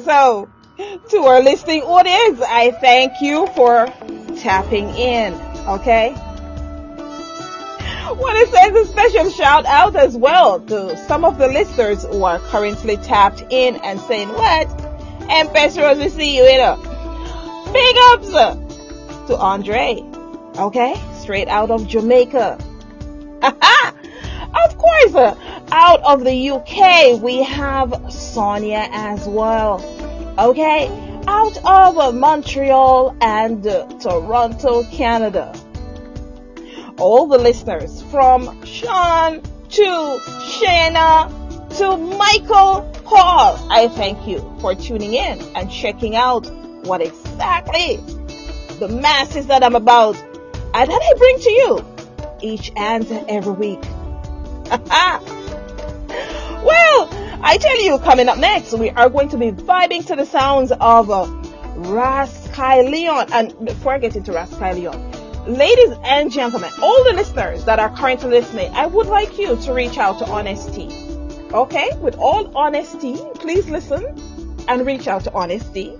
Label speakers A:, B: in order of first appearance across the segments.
A: So, to our listening audience, I thank you for tapping in. Okay? Want to send a special shout out as well to some of the listeners who are currently tapped in and saying, What? Empress Rose, we see you later." big ups to Andre. Okay? Straight out of Jamaica. of course, out of the UK, we have Sonia as well. Okay? Out of Montreal and Toronto, Canada all the listeners from Sean to Shana to Michael Paul. I thank you for tuning in and checking out what exactly the masses that I'm about and that I bring to you each and every week. well, I tell you, coming up next, we are going to be vibing to the sounds of uh, Ras Kyleon. And before I get into Ras Kyleon, ladies and gentlemen, all the listeners that are currently listening, I would like you to reach out to Honesty. Okay? With all honesty, please listen and reach out to Honesty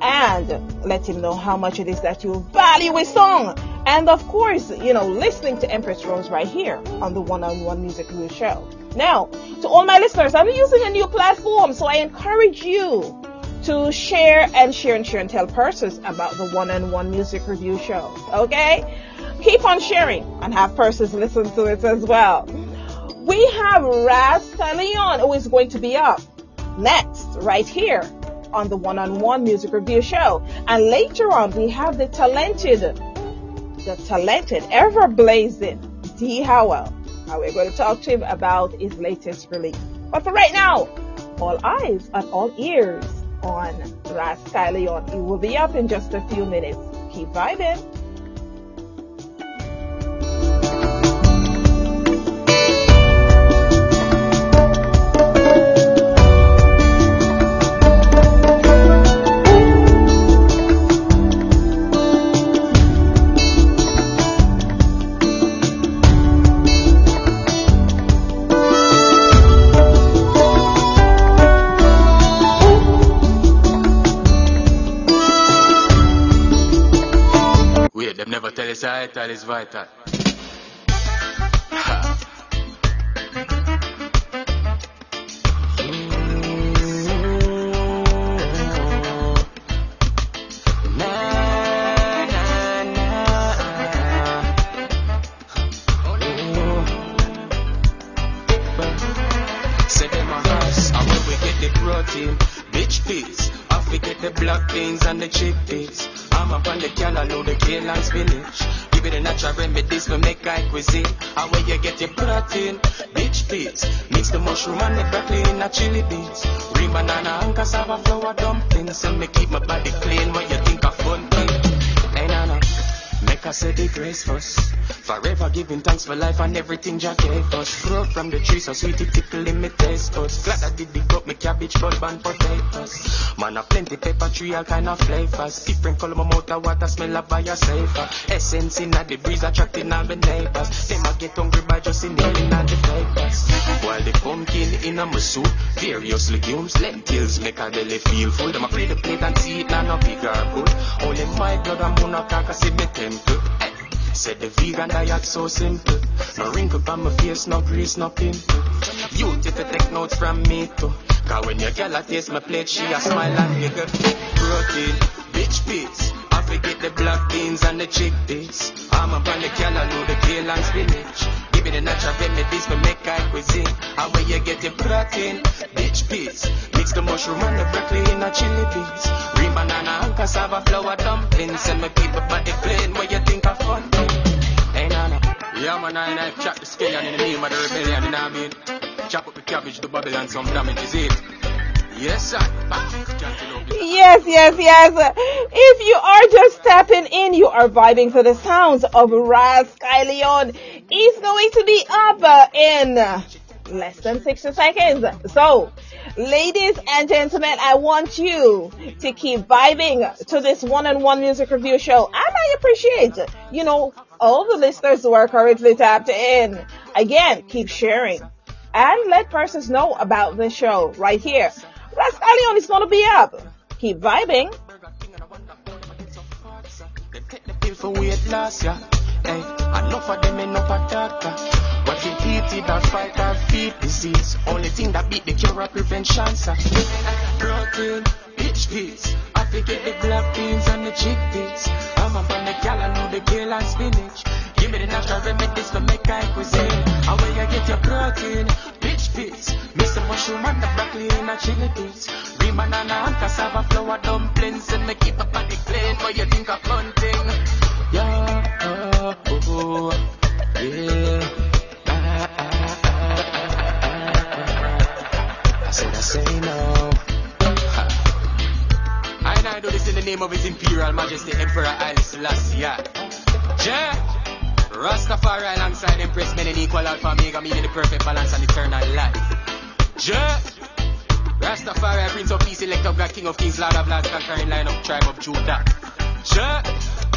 A: and let him know how much it is that you value his song. And of course, you know, listening to Empress Rose right here on the One on One Music Review Show. Now, to all my listeners, I'm using a new platform, so I encourage you to share and share and share and tell persons about the one on one music review show. Okay? Keep on sharing and have persons listen to it as well. We have Ras Kyleon who is going to be up next right here on the one on one music review show. And later on we have the talented, the talented, ever blazing D Howell. And we're going to talk to him about his latest release. But for right now, all eyes and all ears on Leon. It will be up in just a few minutes. Keep vibing.
B: Vital is vital. Na na Oh Oh said it my house I would get the protein bitch peas, I forget the black beans and the chickpeas. Up on the can, I know the kale and spinach with the natural remedies we make high cuisine. And where you get your protein, bitch please. Mix the mushroom and the broccoli in a chili beans. Green banana and cassava flour dumplings. And me keep my body clean when you think of fun thing. Hey, nana, make us say the grace first. Forever giving thanks for life and everything Jah gave us. Fruit from the tree so sweet it tickle in me taste buds. Glad I did dig up me cabbage, bulb and potatoes. Man, a plenty pepper tree, all kind of flavors. Different color, my mouth, the water smell of fire safer. Essence in the breeze, attracting all the neighbors. Them I get hungry by just inhaling all the flavors. While the pumpkin in a my soup, various legumes, lentils make a belly feel full. Them I play the plate and see it, now no bigger good. Only my blood and bone, I can't see me temple. Said the vegan diet so simple. No wrinkle on my face, no grease, no pimple. You take notes from me too. Cause when your girl a taste my plate, she a smile and giggle. Protein, bitch peas. I forget the black beans and the chickpeas. I'm up on the cantaloupe, the kale and spinach. Give me the natural remedies for make high cuisine. And where you get your protein, bitch peas. Mix the mushroom and the broccoli in a chili beans. Green banana and cassava flour dumplings. And my people body plain where you Yeah man, I, I chop the skin in the name of the rebellion, you know what I mean? Chop up the cabbage, do Babylon some damage, is it? Yes, sir.
A: Yes, yes, yes. If you are just tapping in, you are vibing to the sounds of Ras Kyleon. He's going to be up in less than 60 seconds. So, ladies and gentlemen, I want you to keep vibing to this one-on-one music review show. And I appreciate, you know, all the listeners who are currently tapped in. Again, keep sharing and let persons know about the show right here Ras Kyleon is gonna be up. Keep vibing.
B: Hey, enough of them ain't up a doctor. What you eat it or fight or feed disease. Only thing that beat the cure or prevention. Protein, rich peas. I forget the black beans and the chickpeas. I'm up on the gal, I know the kale and spinach. Give me the natural remedies to make high cuisine. And where you get your protein, rich peas. Miss the mushroom and the broccoli and the chili peas. Green banana and cassava flour dumplings. And me keep up body clean. What you think of of His Imperial Majesty Emperor Haile Selassie. Yeah. Rastafari alongside Empress men in equal alpha omega meaning the perfect balance and eternal life. Yeah. Rastafari Prince of Peace elect of God King of Kings Lord of Lords conquering line of tribe of Judah. Yeah.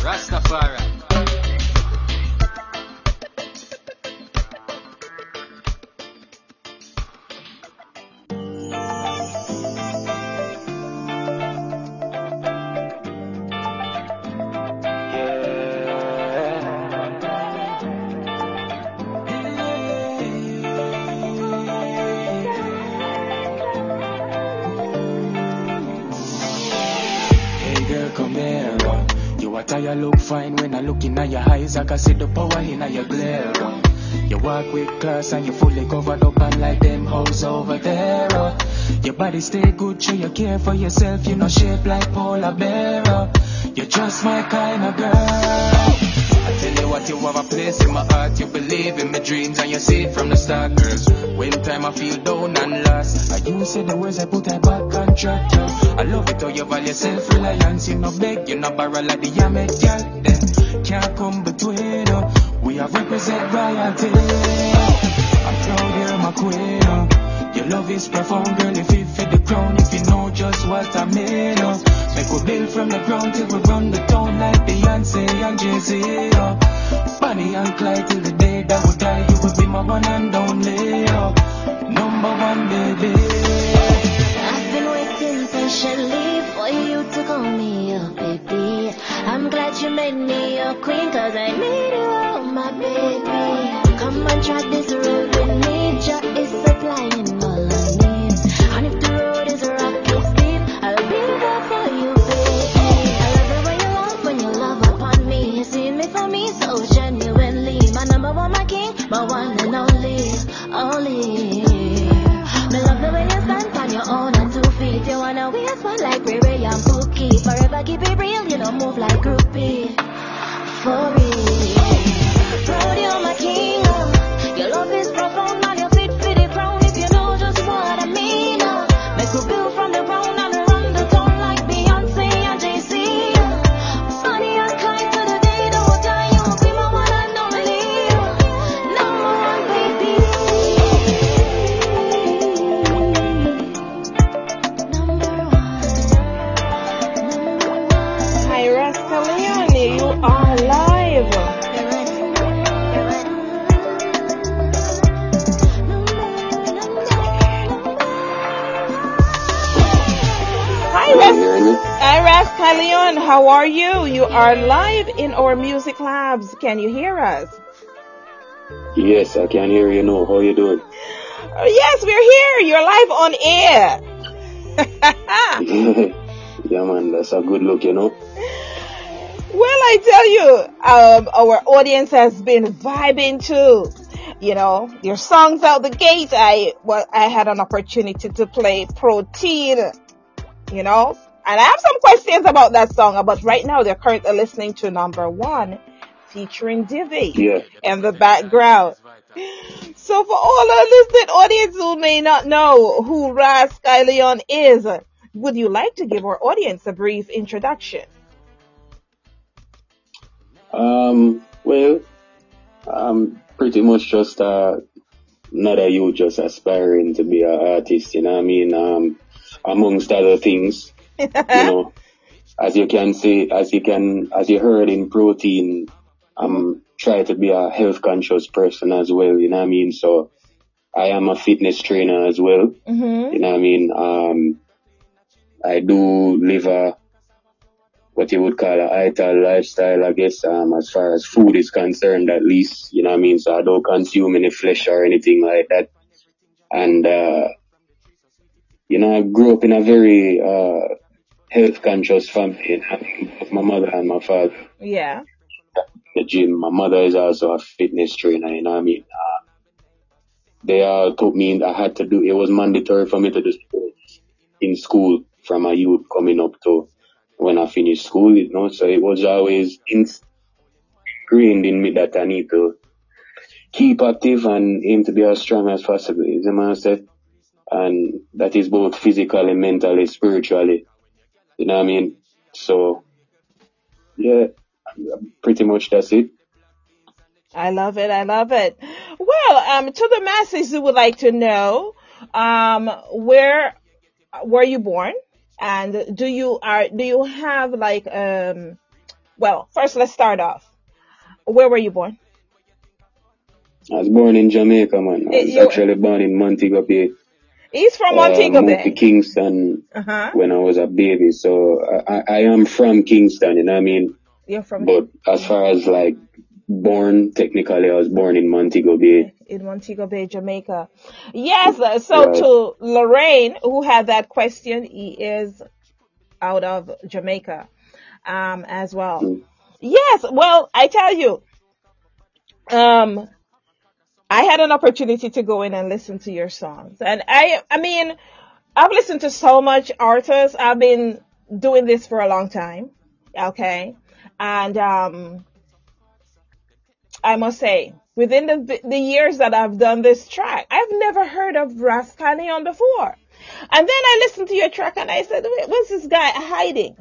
B: Rastafari. I can see the power in your glare. You walk with class and you fully covered up and like them hoes over there. Your body stay good, show you care for yourself. You know shape like polar bear. You're just my kind of girl. I tell you what, you have a place in my heart. You believe in my dreams and you see it from the start, girls. When time I feel down and lost, I you say the words I put I back on track. I love it how you value self-reliance. You no beg, you no borrow like the girl. Them can't come between us. We have represent royalty. I'm proud you're my queen. Your love is profound, girl. If you fit the crown, if you know just what I mean. Make we build from the ground till we run the town like Beyonce and Jay-Z. Uh. Bonnie and Clyde till the day that we die. You will be my one and only. Number one, baby.
C: I've been waiting patiently for you to call me up, baby. I'm glad you made me your queen, cause I need you, oh my baby. Come and try this road with me, Jah is supplying all I need. And if the road is rocky steep, I'll be there for you, baby. I love the way you love when you love upon me. You see me for me so genuinely. My number one, my king, my one and only, only. Keep it real, you don't move like groupie. For real. You?
A: Are live in our music labs. Can you hear us?
D: Yes, I can hear you now. How you doing?
A: Oh, yes, we're here. You're live on air.
D: yeah, man, that's a good look, you know.
A: Well, I tell you, um, our audience has been vibing too. You know, your songs out the gate. I well, I had an opportunity to play Protein. You know, and I have some questions about that song. But right now, they're currently listening to number one, featuring Divi
D: Yeah.
A: in the background. So for all our listening audience who may not know who Ras Kyleon is, would you like to give our audience a brief introduction?
D: Um, well, I'm pretty much just uh, another you just aspiring to be an artist, you know what I mean? Um, amongst other things, you know, as you can see, as you can, as you heard in protein, I'm trying to be a health conscious person as well, you know what I mean? So I am a fitness trainer as well.
A: Mm-hmm.
D: You know what I mean? Um, I do live a what you would call a ital lifestyle, I guess, um, as far as food is concerned, at least, you know what I mean? So I don't consume any flesh or anything like that. And, uh, you know, I grew up in a very, uh, health conscious family, both my mother and my father.
A: Yeah.
D: The gym. My mother is also a fitness trainer, you know what I mean? Uh, they all told me I had to do, it was mandatory for me to do sports in school from a youth coming up to when I finished school, you know, so it was always ingrained in me that I need to keep active and aim to be as strong as possible, is the man said. And that is both physically, mentally, spiritually. You know what I mean? So, yeah, pretty much that's it.
A: I love it. I love it. Well, um, to the masses who would like to know, um, where were you born? And do you are do you have like um well, first let's start off. Where were you born?
D: I was born in Jamaica, man. I was
A: You-
D: actually born in Montego Bay.
A: He's from
D: Uh,
A: Montego
D: moved to
A: Bay.
D: Kingston
A: Uh-huh.
D: when I was a baby, so I, I, I am from Kingston, you know what I mean?
A: You're from
D: But as far as like born, technically I was born in Montego Bay.
A: in Montego Bay, Jamaica. Yes, uh, so
D: Right.
A: to Lorraine, who had that question, he is out of Jamaica um, as well.
D: Mm.
A: Yes, well, I tell you, um, I had an opportunity to go in and listen to your songs, and I, I mean, I've listened to so much artists. I've been doing this for a long time, okay, and um, I must say, within the the years that I've done this track, I've never heard of Ras Kyleon before. And then I listened to your track and I said, Wait, what's this guy hiding?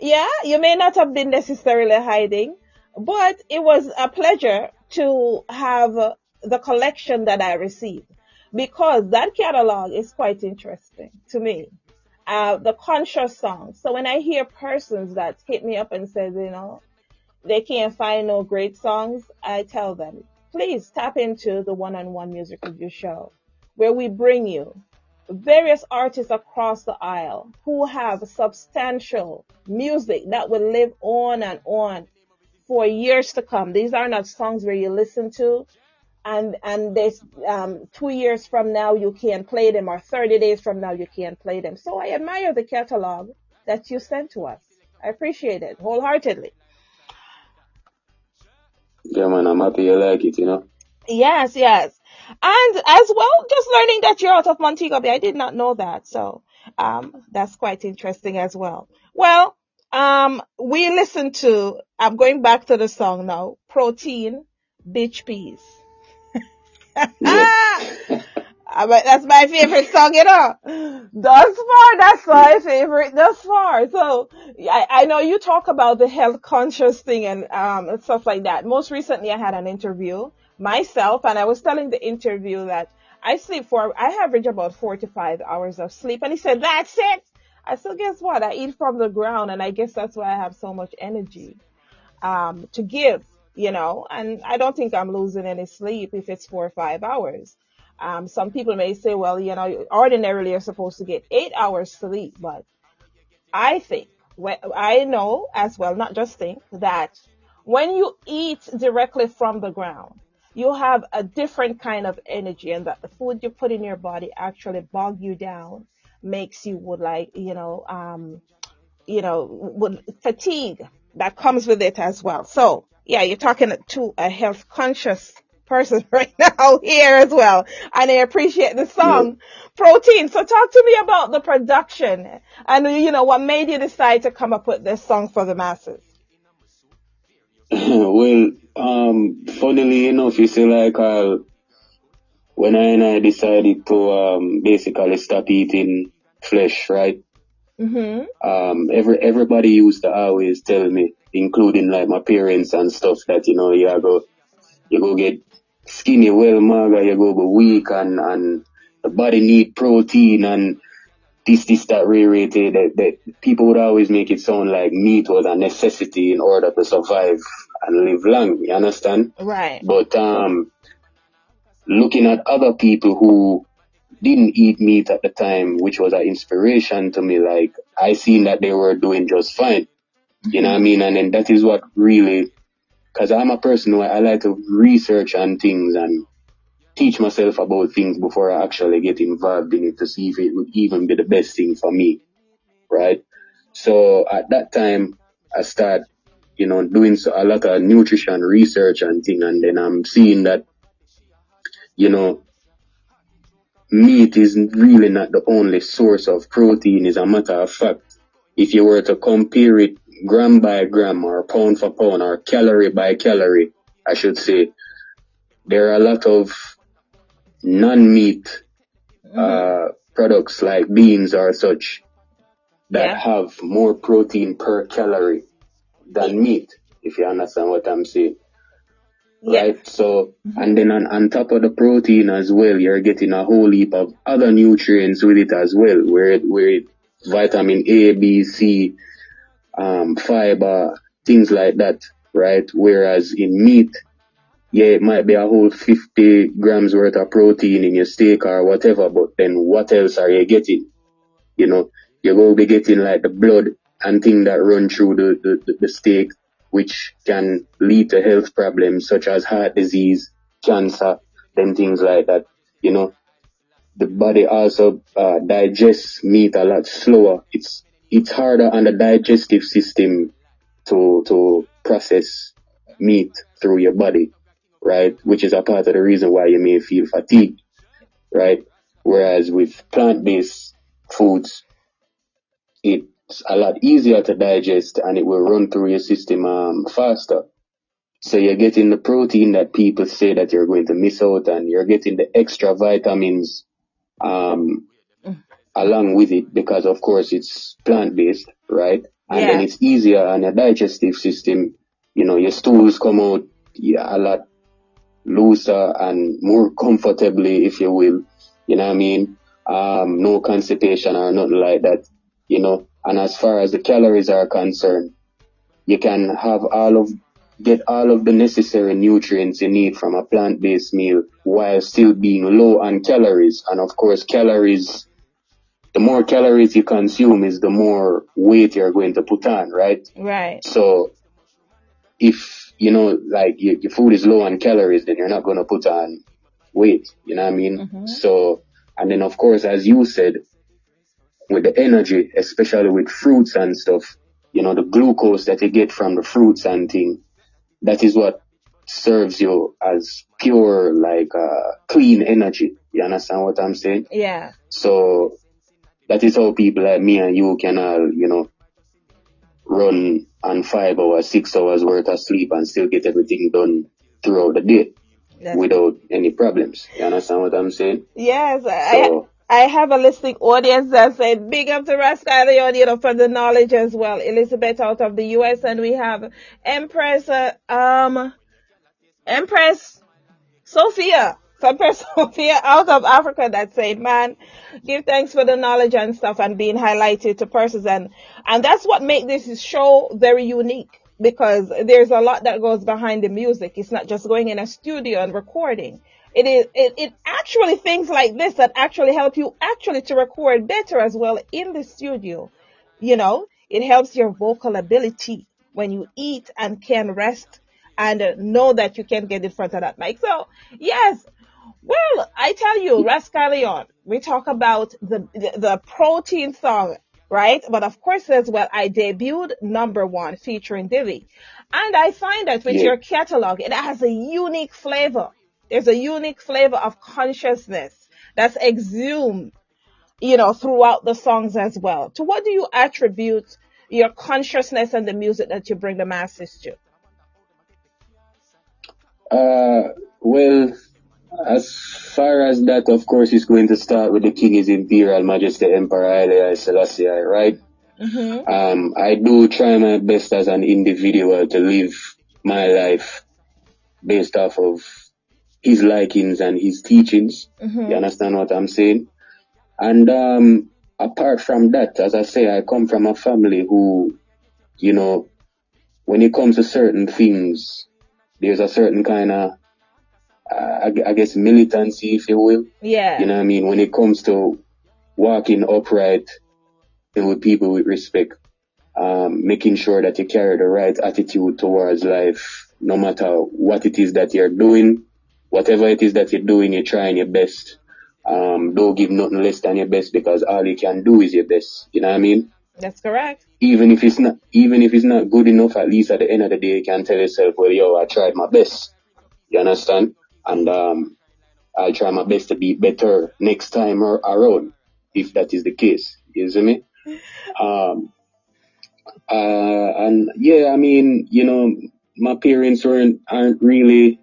A: Yeah, you may not have been necessarily hiding, but it was a pleasure to have the collection that I received because that catalog is quite interesting to me. Uh, the conscious songs. So when I hear persons that hit me up and says, you know, they can't find no great songs, I tell them, please tap into the one-on-one music review show where we bring you various artists across the aisle who have substantial music that will live on and on for years to come. These are not songs where you listen to and and there's um, two years from now you can't play them or 30 days from now you can't play them. So I admire the catalog that you sent to us. I appreciate it wholeheartedly.
D: Yeah, man, I'm happy you like it, you know?
A: Yes, yes. And as well, just learning that you're out of Montego Bay. I did not know that. So, um, that's quite interesting as well. Well, um, we listened to, I'm going back to the song now, Protein, Bitch Peas. I mean, that's my favorite song, you know. Thus far, that's my favorite thus far. So I, I know you talk about the health conscious thing and um stuff like that. Most recently, I had an interview myself, and I was telling the interview that I sleep for I average about four to five hours of sleep, and he said, "That's it." I said, "Guess what? I eat from the ground, and I guess that's why I have so much energy um to give." You know, and I don't think I'm losing any sleep if it's four or five hours. Um, some people may say, well, you know, ordinarily you're supposed to get eight hours sleep, but I think, I know as well, not just think, that when you eat directly from the ground, you have a different kind of energy and that the food you put in your body actually bog you down, makes you would like, you know, um, you know, would fatigue that comes with it as well. So yeah, you're talking to a health conscious person right now here as well. And I appreciate the song Protein. So talk to me about the production and you know what made you decide to come up with this song for the masses.
D: well, um, funnily enough, you see, like, uh, when I and I decided to, um, basically stop eating flesh, right?
A: Mhm.
D: Um, every, everybody used to always tell me, including like my parents and stuff, that, you know, you go, you go get skinny, well, maga, you go go weak and, and the body need protein and this, this, that, re-rated, that, that people would always make it sound like meat was a necessity in order to survive and live long, you understand?
A: Right.
D: But um, looking at other people who didn't eat meat at the time, which was an inspiration to me. Like I seen that they were doing just fine. You know what I mean? And then that is what really, cause I'm a person who I like to research on things and teach myself about things before I actually get involved in it to see if it would even be the best thing for me. Right? So at that time, I start, you know, doing a lot of nutrition research and thing, and then I'm seeing that, you know, meat is really not the only source of protein. As a matter of fact, if you were to compare it gram by gram or pound for pound or calorie by calorie, I should say, there are a lot of non-meat uh, products like beans or such that
A: Yeah.
D: have more protein per calorie than meat, if you understand what I'm saying.
A: Yeah.
D: Right? So, and then on, on top of the protein as well, you're getting a whole heap of other nutrients with it as well, where it, where it, vitamin A, B, C, um, fiber, things like that, right? Whereas in meat, yeah, it might be a whole 50 grams worth of protein in your steak or whatever, but then what else are you getting? You know, you're going to be getting like the blood and things that run through the, the, the, steak, which can lead to health problems such as heart disease, cancer, then things like that. You know, the body also uh, digests meat a lot slower. It's it's harder on the digestive system to to process meat through your body, right? Which is a part of the reason why you may feel fatigued, right? Whereas with plant-based foods, it's a lot easier to digest and it will run through your system um, faster. So you're getting the protein that people say that you're going to miss out and you're getting the extra vitamins um, along with it because of course it's plant based, right? And then it's easier on your digestive system. You know, your stools come out yeah, a lot looser and more comfortably, if you will. You know what I mean? Um, no constipation or nothing like that. You know, and as far as the calories are concerned, you can have all of get all of the necessary nutrients you need from a plant-based meal while still being low on calories. And of course, calories, the more calories you consume is the more weight you're going to put on, right?
A: Right.
D: So if, you know, like your, your food is low on calories, then you're not going to put on weight. You know what I mean? So, and then of course, as you said, with the energy, especially with fruits and stuff, you know, the glucose that you get from the fruits and thing, that is what serves you as pure, like, uh, clean energy. You understand what I'm saying?
A: Yeah.
D: So that is how people like me and you can all, you know, run on five hours, six hours worth of sleep and still get everything done throughout the day
A: That's
D: without any problems. You understand what I'm saying?
A: Yes, I
D: So-
A: I have a listening audience that said big up to Ras Kyleon, you know, for the knowledge as well. Elizabeth out of the US and we have Empress uh, um Empress Sophia. Empress Sophia out of Africa that said, man, give thanks for the knowledge and stuff and being highlighted to persons and and that's what make this show very unique because there's a lot that goes behind the music. It's not just going in a studio and recording. It is it, it actually things like this that actually help you actually to record better as well in the studio. You know, it helps your vocal ability when you eat and can rest and know that you can get in front of that mic. So yes, well, I tell you, Ras Kyleon, we talk about the, the the protein song, right? But of course, as well, I debuted number one featuring Divi, and I find that with
D: Yeah.
A: your catalog, it has a unique flavor. There's a unique flavor of consciousness that's exhumed, you know, throughout the songs as well. To what do you attribute your consciousness and the music that you bring the masses to?
D: Uh, well, as far as that, of course, it's going to start with the King His Imperial Majesty Emperor Haile Selassie, right?
A: Mm-hmm.
D: Um, I do try my best as an individual to live my life based off of his likings and his teachings. You understand what I'm saying? And um, apart from that, as I say, I come from a family who, you know, when it comes to certain things, there's a certain kind of I, I guess militancy, if you will.
A: Yeah.
D: You know what I mean? When it comes to walking upright and with people with respect, um, making sure that you carry the right attitude towards life, no matter what it is that you're doing, whatever it is that you're doing, you're trying your best. Um, don't give nothing less than your best because all you can do is your best. You know what I mean?
A: That's correct.
D: Even if it's not, even if it's not good enough, at least at the end of the day, you can tell yourself, well, yo, I tried my best. You understand? And, um, I'll try my best to be better next time around, if that is the case. You see me? Um, uh, and yeah, I mean, you know, my parents weren't, aren't really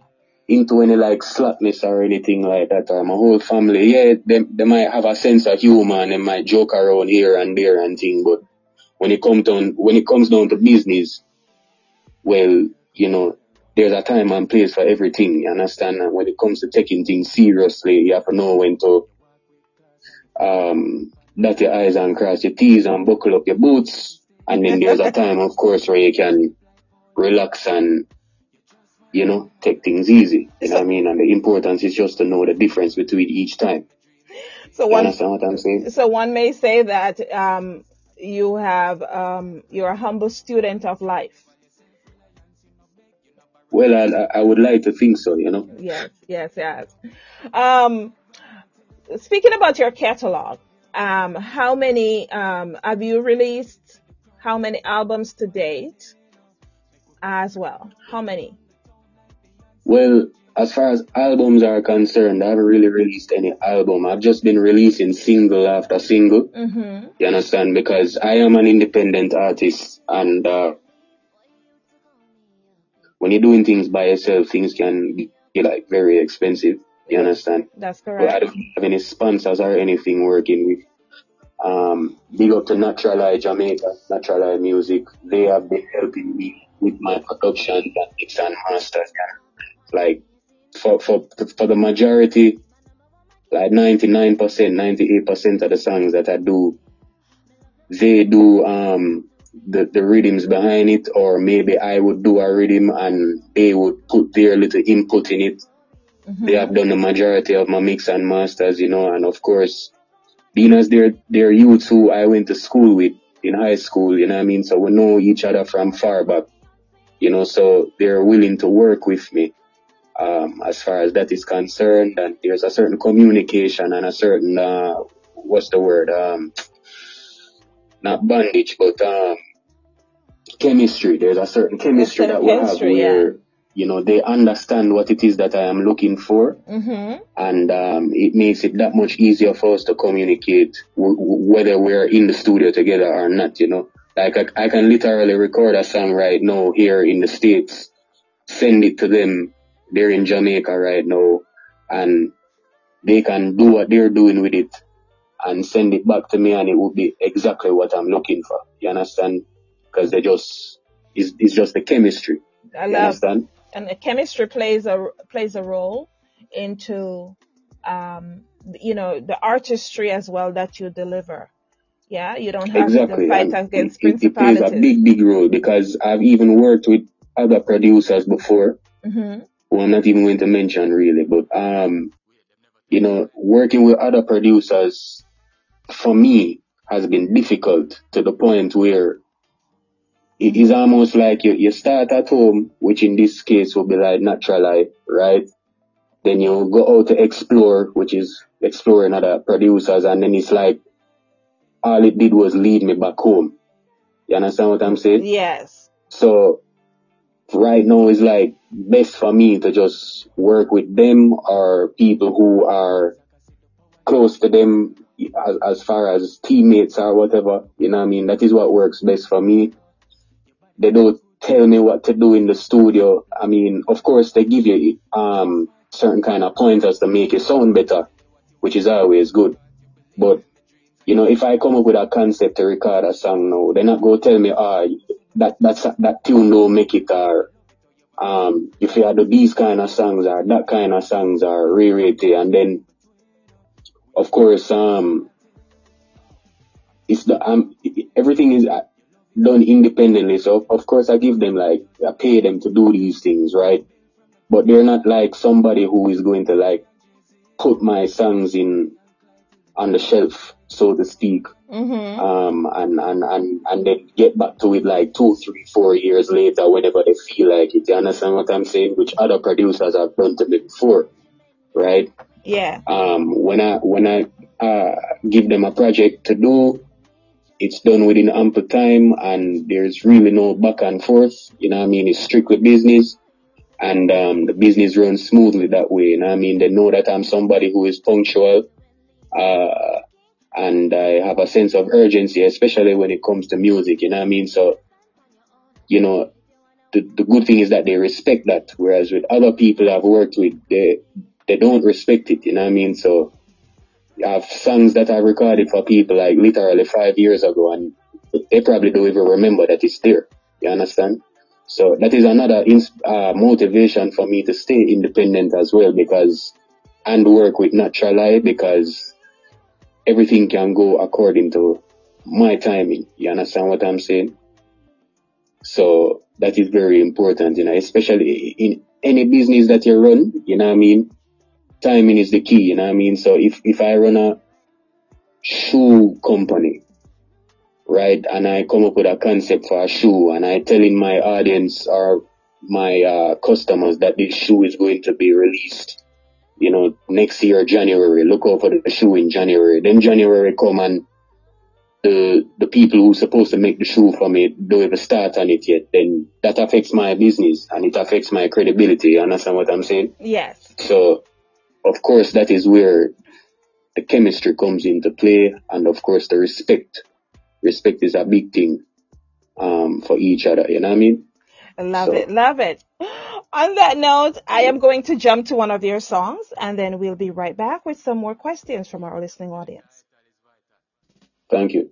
D: into any like slackness or anything like that. Or my whole family, yeah, they, they might have a sense of humor and they might joke around here and there and thing, but when it comes down, when it comes down to business, well, you know, there's a time and place for everything, you understand? And when it comes to taking things seriously, you have to know when to, um, dot your eyes and cross your T's and buckle up your boots. And then there's a time, of course, where you can relax and, you know, take things easy. You know what I mean? And the importance is just to know the difference between each time.
A: So
D: You
A: one,
D: understand what I'm saying?
A: so one may say that um, you have um, you're a humble student of life.
D: Well, I, I would like to think so, you know.
A: Yes, yes, yes. Um, speaking about your catalog, um, how many um, have you released? How many albums to date? As well, how many?
D: Well, as far as albums are concerned, I haven't really released any album. I've just been releasing single after single.
A: Mm-hmm.
D: You understand? Because I am an independent artist and, uh, when you're doing things by yourself, things can be like very expensive. You understand?
A: That's correct.
D: But I don't have any sponsors or anything working with. Um, big up to Natural Eye Jamaica, Natural Eye Music. They have been helping me with my production and mix and masters. Like for for for the majority, like 99%, 98% of the songs that I do, they do um the the rhythms behind it, or maybe I would do a rhythm and they would put their little input in it they have done the majority of my mix and masters, you know, and of course, being as they're, they're youths who I went to school with in high school, you know what I mean? So we know each other from far back, you know, so they're willing to work with me, um, as far as that is concerned. And there's a certain communication and a certain, uh, what's the word? Um, not bondage, but, um, chemistry. There's a certain chemistry that we have
A: chemistry, yeah.
D: where, you know, they understand what it is that I am looking for
A: Mm-hmm.
D: and um, it makes it that much easier for us to communicate w- w- whether we're in the studio together or not. You know, like I, I can literally record a song right now here in the states, send it to them. They're in Jamaica right now, and they can do what they're doing with it and send it back to me, and it will be exactly what I'm looking for. You understand? Because they just it's, it's just the chemistry.
A: I
D: You
A: love
D: understand?
A: and the chemistry plays a plays a role into um you know the artistry as well that you deliver yeah you don't have
D: Exactly.
A: to fight
D: And
A: against
D: it, it, it plays a big, big role because I've even worked with other producers before
A: hmm
D: who I'm not even going to mention really, but, um, you know, working with other producers for me has been difficult to the point where it is almost like you, you start at home, which in this case will be like natural life, right? Then you go out to explore, which is exploring other producers, and then it's like all it did was lead me back home. You understand what I'm saying?
A: yes
D: So right now it's like best for me to just work with them or people who are close to them as, as far as teammates or whatever. You know what I mean? That is what works best for me. They don't tell me what to do in the studio. I mean, of course they give you um certain kind of pointers to make it sound better, which is always good. But you know, if I come up with a concept to record a song now, they're not gonna tell me, ah, that that's that tune don't make it or um if you do these kind of songs or that kind of songs are re-rated and then of course um it's the um everything is uh, done independently so of course I give them like I pay them to do these things right but they're not like somebody who is going to like put my songs in on the shelf, so to speak.
A: Mm-hmm.
D: Um, and, and, and, and then get back to it like two, three, four years later whenever they feel like it. You understand what I'm saying? Which other producers have done to me before, right?
A: Yeah.
D: Um, when I, when I, uh, give them a project to do, it's done within ample time and there's really no back and forth. You know what I mean? It's strictly business and, um, the business runs smoothly that way. You know what I mean? They know that I'm somebody who is punctual. Uh, and I have a sense of urgency, especially when it comes to music, you know what I mean? So, you know, the, the good thing is that they respect that, whereas with other people I've worked with, they, they don't respect it, you know what I mean? So, I have songs that I recorded for people like literally five years ago and they probably don't even remember that it's there, you understand? So that is another ins- uh, motivation for me to stay independent as well because, and work with Natural Eye because everything can go according to my timing. You understand what I'm saying? So that is very important, you know, especially in any business that you run, you know what I mean? Timing is the key, you know what I mean? So if, if I run a shoe company, right, and I come up with a concept for a shoe and I telling my audience or my uh, customers that this shoe is going to be released you know, next year, January, look out for the shoe in January. Then January come and the, the people who supposed to make the shoe for me don't even start on it yet. Then that affects my business and it affects my credibility. You understand what I'm saying?
A: Yes.
D: So, of course, that is where the chemistry comes into play. And of course, the respect. Respect is a big thing, um, for each other. You know what I mean?
A: Love
D: So-
A: it. Love it. On that note, I am going to jump to one of your songs and then we'll be right back with some more questions from our listening audience.
D: Thank you.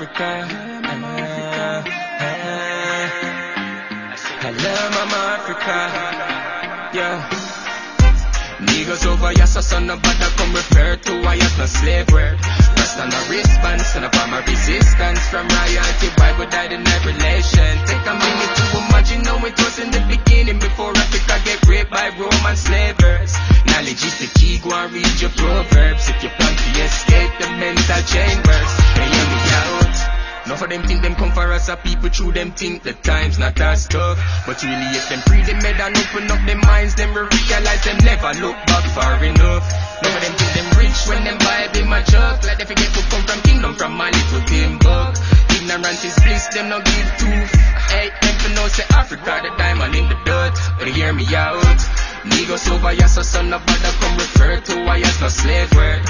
B: Africa. Uh-huh. I love Mama Africa. Yeah. Niggas over yes, so son of bother come refer to I as no slave word. Rest on a response, son of my resistance from royalty. Why would I deny relation? Take a minute to imagine how it was in the beginning before Africa get raped by Roman slavers. Knowledge is the key, go and read your proverbs. If you plan to escape the mental chambers, then hear me out. None of them think them come for us, a people through them think the times not as tough. But really, if them free them head and open up them minds, them will realize them never look back far enough. Them think them rich when them vibe in my jug. Like they forget come from kingdom from my little. Ignorance is bliss, them no give. Hey, them for know say Africa the diamond in the dirt. But hear me out. Niggas over yes, so son of bother come refer to I as no slave word.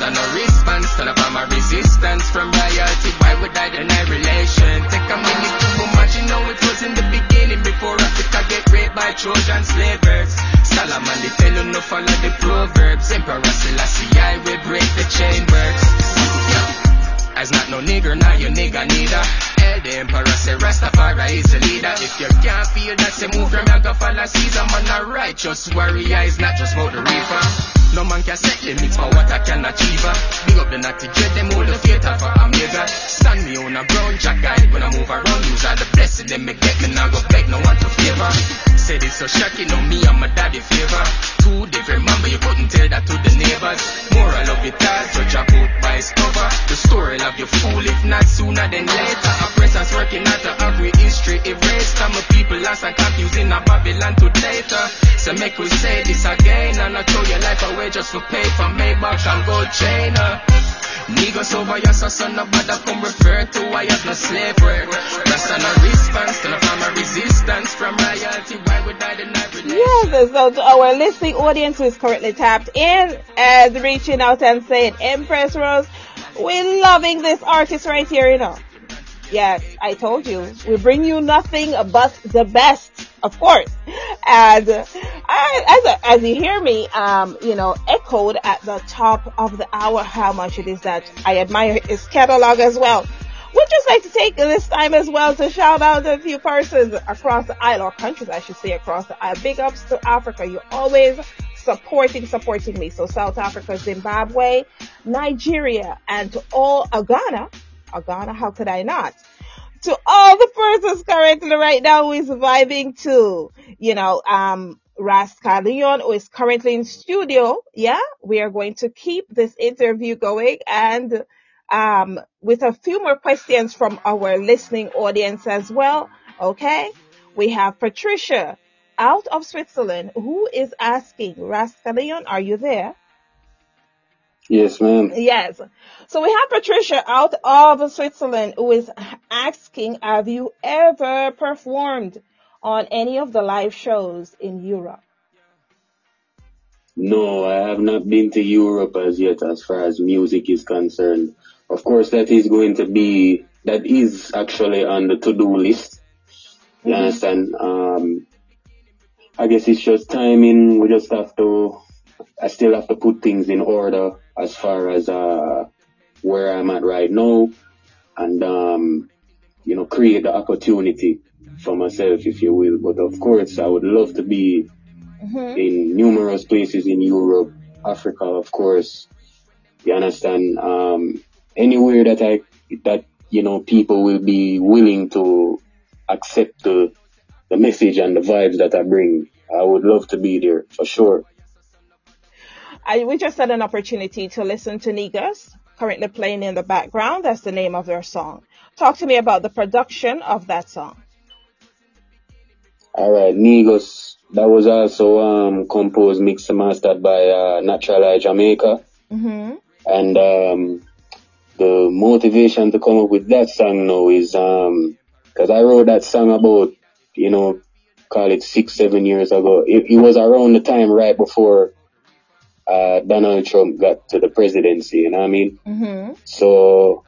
B: Not no response, none of my resistance from royalty. Why would I deny relation? Take a minute to imagine how it was in the beginning before Africa get raped by Trojan slavers. Solomon the fellow no follow the proverbs. Emperor Selassie I will break the chain Yeah. As not no nigger, now you nigga neither. El the emperor say Rastafari is the leader. If you can't feel that, say move from your go follow. Man, a righteous warrior is not just about the reaper. No man can set limits for what I can achieve. Big up the natty dread, them hold the theater for a mega. Stand me on a brown jacket when I move around. Use all the blessing them me get me now go beg no one to favor. Said it's so shocking on me and my daddy favor. Two different man, but you couldn't tell that to the neighbors. Moral of it all, judge a book by its cover. The story of you fool if not sooner than later. Oppressors working out to agree history erased. Some of people lost and confused in a Babylon to later. So make we say this again and I throw your life away just for pay for Maybach and gold chain. uh. Niggas over your so son of bother come refer to I as no slave word. That's on a response to the form resistance from royalty. Why would I deny?
A: Yes, so to our listening audience who is currently tapped in as reaching out and saying, Empress Rose, we're loving this artist right here, you know. Yes, I told you, we bring you nothing but the best, of course. And I, as, as you hear me, um, you know, echoed at the top of the hour how much it is that I admire his catalog as well. We'd just like to take this time as well to shout out a few persons across the island, or countries I should say across the island. Big ups to Africa. You're always supporting, supporting me. So South Africa, Zimbabwe, Nigeria, and to all uh, Ghana. Uh, Ghana, how could I not? To all the persons currently right now who is vibing to, you know, um, Ras Kyleon, who is currently in studio. Yeah, we are going to keep this interview going and um, with a few more questions from our listening audience as well. Okay, we have Patricia out of Switzerland who is asking, Ras Kyleon, are you there?
D: Yes, ma'am.
A: Yes. So we have Patricia out of Switzerland who is asking, have you ever performed on any of the live shows in Europe?
D: No, I have not been to Europe as yet as far as music is concerned. Of course, that is going to be, that is actually on the to-do list. You
A: Mm-hmm.
D: understand? Um, I guess it's just timing. We just have to, I still have to put things in order as far as, uh, where I'm at right now and, um, you know, create the opportunity for myself, if you will. But of course, I would love to be
A: Mm-hmm.
D: in numerous places in Europe, Africa, of course. You understand? Um, anywhere that I, that, you know, people will be willing to accept the, the message and the vibes that I bring. I would love to be there for sure.
A: I, we just had an opportunity to listen to Negus, currently playing in the background. That's the name of their song. Talk to me about the production of that song.
D: All right, Negus. That was also um, composed, mixed, and mastered by uh, Natural Eye Jamaica.
A: Mm-hmm.
D: And um, the motivation to come up with that song now is because I wrote that song about, you know, call it six, seven years ago. It, it was around the time right before uh, Donald Trump got to the presidency, you know what I mean?
A: Mm-hmm.
D: So,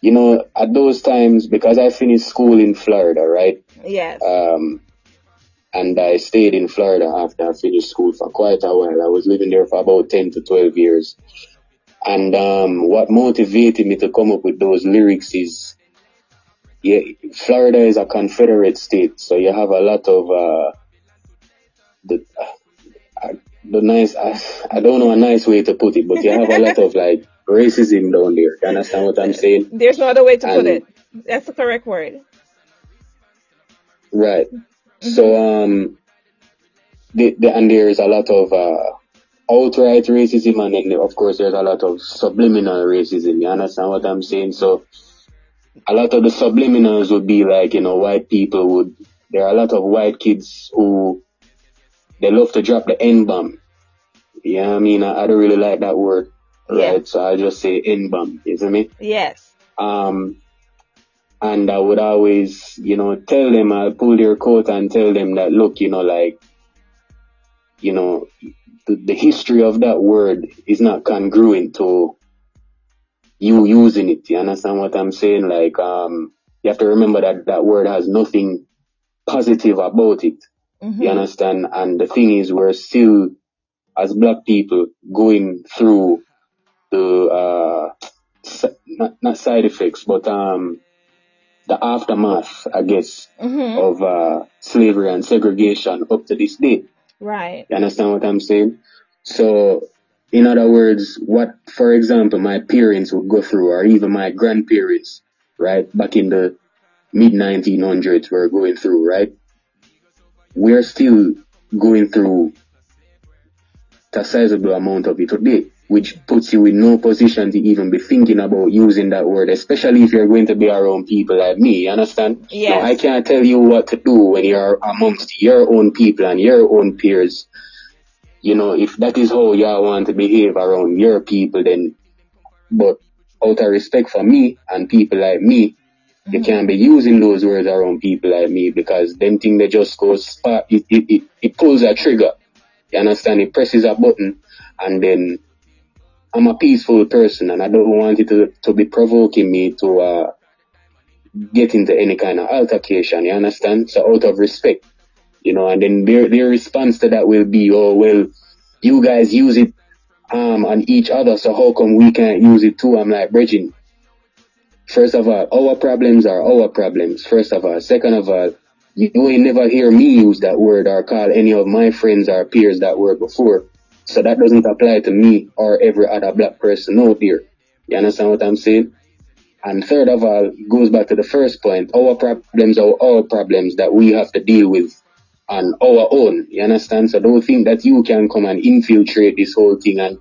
D: you know, at those times, because I finished school in Florida, right?
A: Yes.
D: Um, and I stayed in Florida after I finished school for quite a while. I was living there for about 10 to 12 years. And um, what motivated me to come up with those lyrics is, yeah, Florida is a Confederate state, so you have a lot of uh, the the nice. I, I don't know a nice way to put it, but you have a lot of like racism down there. You understand what I'm saying?
A: There's no other way to put it. That's the correct word.
D: Right. So um, the, the, and there's a lot of uh, outright racism, and then of course there's a lot of subliminal racism. You understand what I'm saying? So a lot of the subliminals would be like you know white people would. There are a lot of white kids who they love to drop the N bomb. Yeah, I mean? I, I don't really like that word.
A: Yeah.
D: Right. So I'll just say N bomb. You see me?
A: Yes.
D: Um, and I would always, you know, tell them, I'll pull their coat and tell them that, look, you know, like, you know, the, the history of that word is not congruent to you using it. You understand what I'm saying? Like, um, you have to remember that that word has nothing positive about it.
A: Mm-hmm.
D: You understand? And the thing is, we're still, as black people, going through the, uh, not, not side effects, but, um, the aftermath, I guess,
A: Mm-hmm.
D: of, uh, slavery and segregation up to this day.
A: Right.
D: You understand what I'm saying? So, in other words, what, for example, my parents would go through, or even my grandparents, right, back in the mid 1900s were going through, right? We're still going through a sizable amount of it today, which puts you in no position to even be thinking about using that word, especially if you're going to be around people like me, you understand? Now, I can't tell you what to do when you're amongst your own people and your own peers. You know, if that is how y'all want to behave around your people, then, but out of respect for me and people like me, you can't be using those words around people like me because them thing they just go spark, it, it, it, it pulls a trigger. You understand? It presses a button and then I'm a peaceful person and I don't want it to, to be provoking me to, uh, get into any kind of altercation. You understand? So out of respect, you know, and then their, their response to that will be, oh, well, you guys use it, um, on each other. So how come we can't use it too? I'm like, Bridging, First of all, our problems are our problems. First of all. Second of all, you will never hear me use that word or call any of my friends or peers that word before. So that doesn't apply to me or every other black person out there. You understand what I'm saying? And third of all, goes back to the first point. Our problems are our problems that we have to deal with on our own. You understand? So don't think that you can come and infiltrate this whole thing and,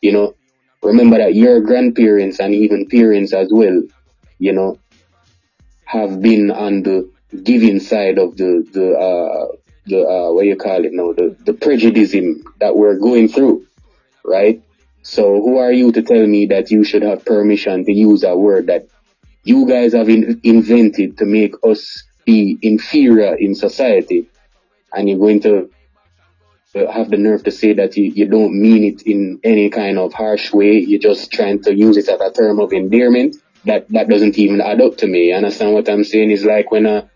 D: you know, remember that your grandparents and even parents as well, you know, have been on the giving side of the, the, uh, the, uh, what you call it now, the, the prejudice that we're going through, right? So who are you to tell me that you should have permission to use a word that you guys have in, invented to make us be inferior in society? And you're going to have the nerve to say that you, you don't mean it in any kind of harsh way. You're just trying to use it as a term of endearment. That, that doesn't even add up to me. You understand what I'm saying? It's like when a,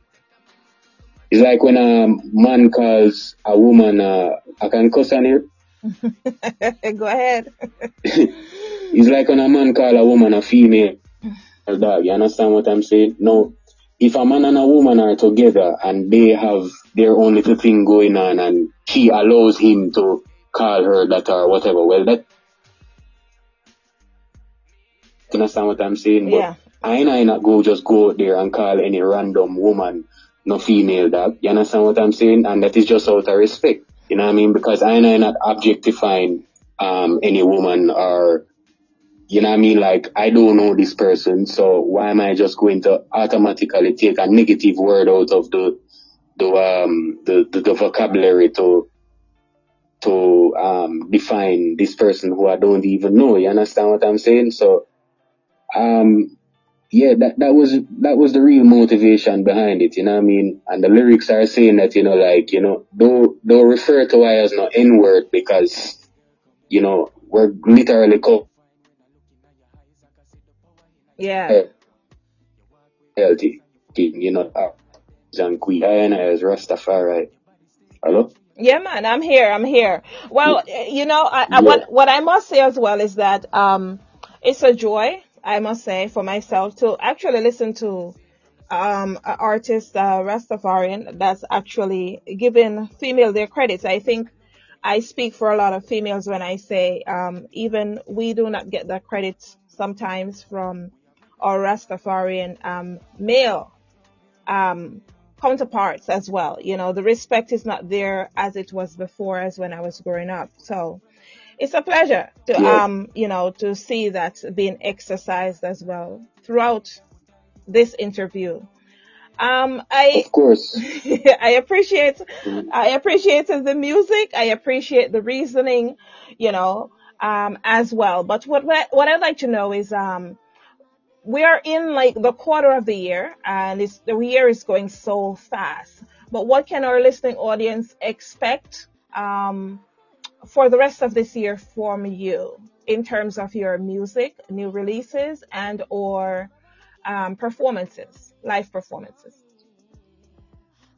D: it's like when a man calls a woman, uh, I can cuss on here.
A: Go ahead.
D: it's like when a man call a woman a female dog. You understand what I'm saying? No. If a man and a woman are together and they have their own little thing going on and she allows him to call her that or whatever, well that you understand what I'm saying?
A: Yeah.
D: But I and I not go just go out there and call any random woman no female dog. You understand what I'm saying? And that is just out of respect. You know what I mean? Because I am not objectifying um any woman or you know what I mean? Like I don't know this person, so why am I just going to automatically take a negative word out of the the um the, the, the vocabulary to to um define this person who I don't even know. You understand what I'm saying? So um yeah, that, that was, that was the real motivation behind it, you know what I mean? And the lyrics are saying that, you know, like, you know, don't, don't refer to I as no N-word because, you know, we're literally called
A: Yeah.
D: healthy, you know, uh, and queen, I and as Rastafari. Hello?
A: Yeah, man, I'm here. I'm here. Well, you know, I, I, what what I must say as well is that um, it's a joy, I must say, for myself to actually listen to um, artist, uh, Rastafarian, that's actually giving female their credits. I think I speak for a lot of females when I say um, even we do not get the credit sometimes from our Rastafarian um, male um, counterparts as well. You know, the respect is not there as it was before, as when I was growing up. So it's a pleasure to,
D: Yeah.
A: um, you know, to see that being exercised as well throughout this interview. Um, I,
D: Of course.
A: I appreciate, I appreciated the music. I appreciate the reasoning, you know, um, as well. But what, what what I'd like to know is, um, we are in like the quarter of the year and it's, the year is going so fast. But what can our listening audience expect um, for the rest of this year from you in terms of your music, new releases, and or um, performances, live performances?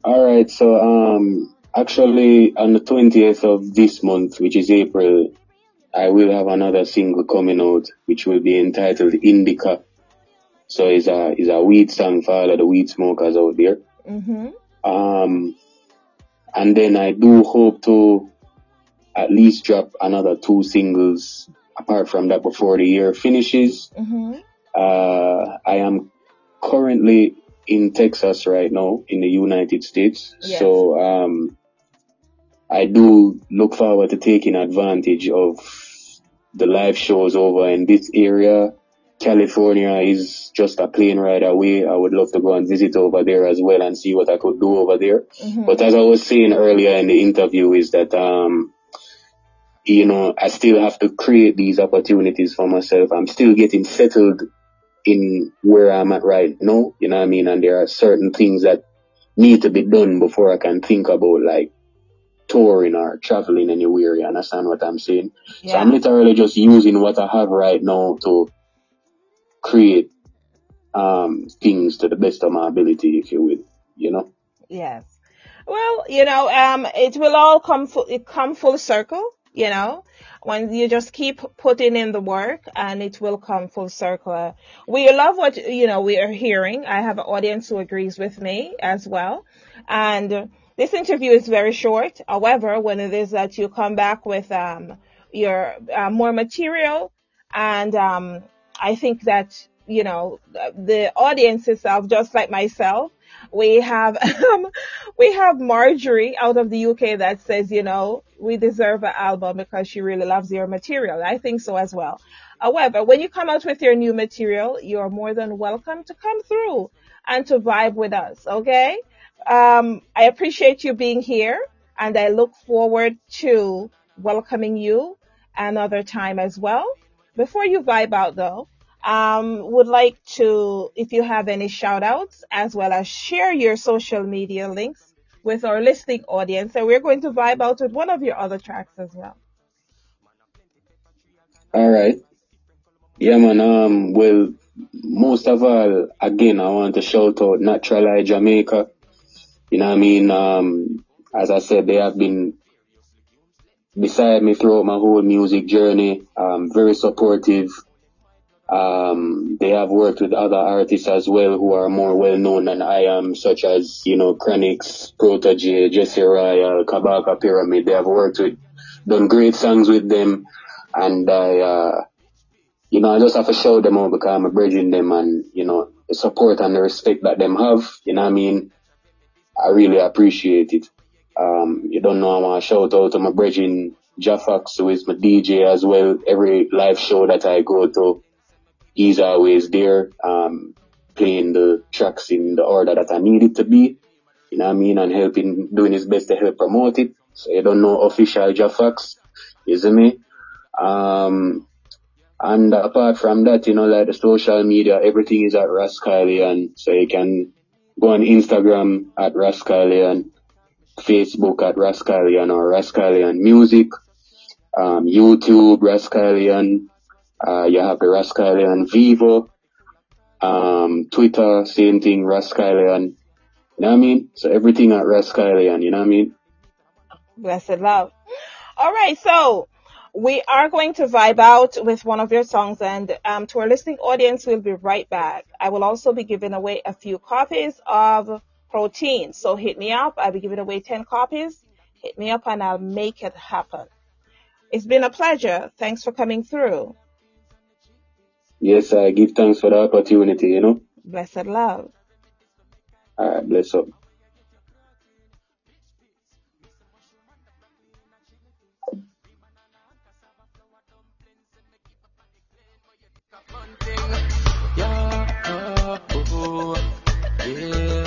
D: All right. So, um, actually, on the 20th of this month, which is April, I will have another single coming out, which will be entitled Indica. So it's a, it's a weed song for all of the weed smokers out there.
A: Mm-hmm.
D: Um, and then I do hope to at least drop another two singles apart from that before the year finishes.
A: Mm-hmm.
D: Uh, I am currently in Texas right now in the United States.
A: Yes.
D: So, um, I do look forward to taking advantage of the live shows over in this area. California is just a plane ride away. I would love to go and visit over there as well and see what I could do over there.
A: Mm-hmm.
D: But as I was saying earlier in the interview is that, um, you know, I still have to create these opportunities for myself. I'm still getting settled in where I'm at right now, you know what I mean? And there are certain things that need to be done before I can think about like touring or traveling anywhere. You understand what I'm saying? So I'm literally just using what I have right now to create um things to the best of my ability, if you will, you know?
A: Yes. Well, you know, um, it will all come full, it come full circle, you know. when you just keep putting in the work and it will come full circle. We love what, you know, we are hearing. I have an audience who agrees with me as well. And this interview is very short. However, when it is that you come back with, um, your, uh, more material and, um, I think that, you know, the audience itself, just like myself, we have um, we have Marjorie out of the UK that says, you know, we deserve an album because she really loves your material. I think so as well. However, when you come out with your new material, you're more than welcome to come through and to vibe with us. Okay. Um, I appreciate you being here and I look forward to welcoming you another time as well. Before you vibe out though, um, would like to, if you have any shout outs, as well as share your social media links with our listening audience. And we're going to vibe out with one of your other tracks as well.
D: All right. Yeah, man. Um, well, most of all, again, I want to shout out Natural Eye Jamaica. You know what I mean? Um, as I said, they have been beside me throughout my whole music journey. Um, very supportive um, they have worked with other artists as well who are more well known than I am, such as, you know, Chronixx, Protoje, Jesse Royal, Kabaka Pyramid. They have worked with, done great songs with them. And I, uh, you know, I just have to show them out because I'm bridging them and, you know, the support and the respect that them have, you know what I mean? I really appreciate it. Um, you don't know, I want to shout out to my bridging Jaffax, who is my DJ as well. Every live show that I go to, he's always there, um, playing the tracks in the order that I need it to be. You know what I mean? And helping, doing his best to help promote it. So you don't know official Jaffax, you see me? Um, and apart from that, you know, like the social media, everything is at Ras Kyleon. So you can go on Instagram at Ras Kyleon, Facebook at Ras Kyleon or Ras Kyleon Music, um, YouTube Ras Kyleon, uh, you have the Ras Kyleon Vevo, um, Twitter, same thing, Ras Kyleon. You know what I mean? So everything at Rascal Ras Kyleon, you know what I mean?
A: Blessed love. All right, so we are going to vibe out with one of your songs and um, to our listening audience, we'll be right back. I will also be giving away a few copies of Protein. So hit me up. I'll be giving away 10 copies. Hit me up and I'll make it happen. It's been a pleasure. Thanks for coming through.
D: Yes, I give thanks for the opportunity, you know.
A: Blessed love.
D: All right, bless up. Yeah, oh, oh, yeah.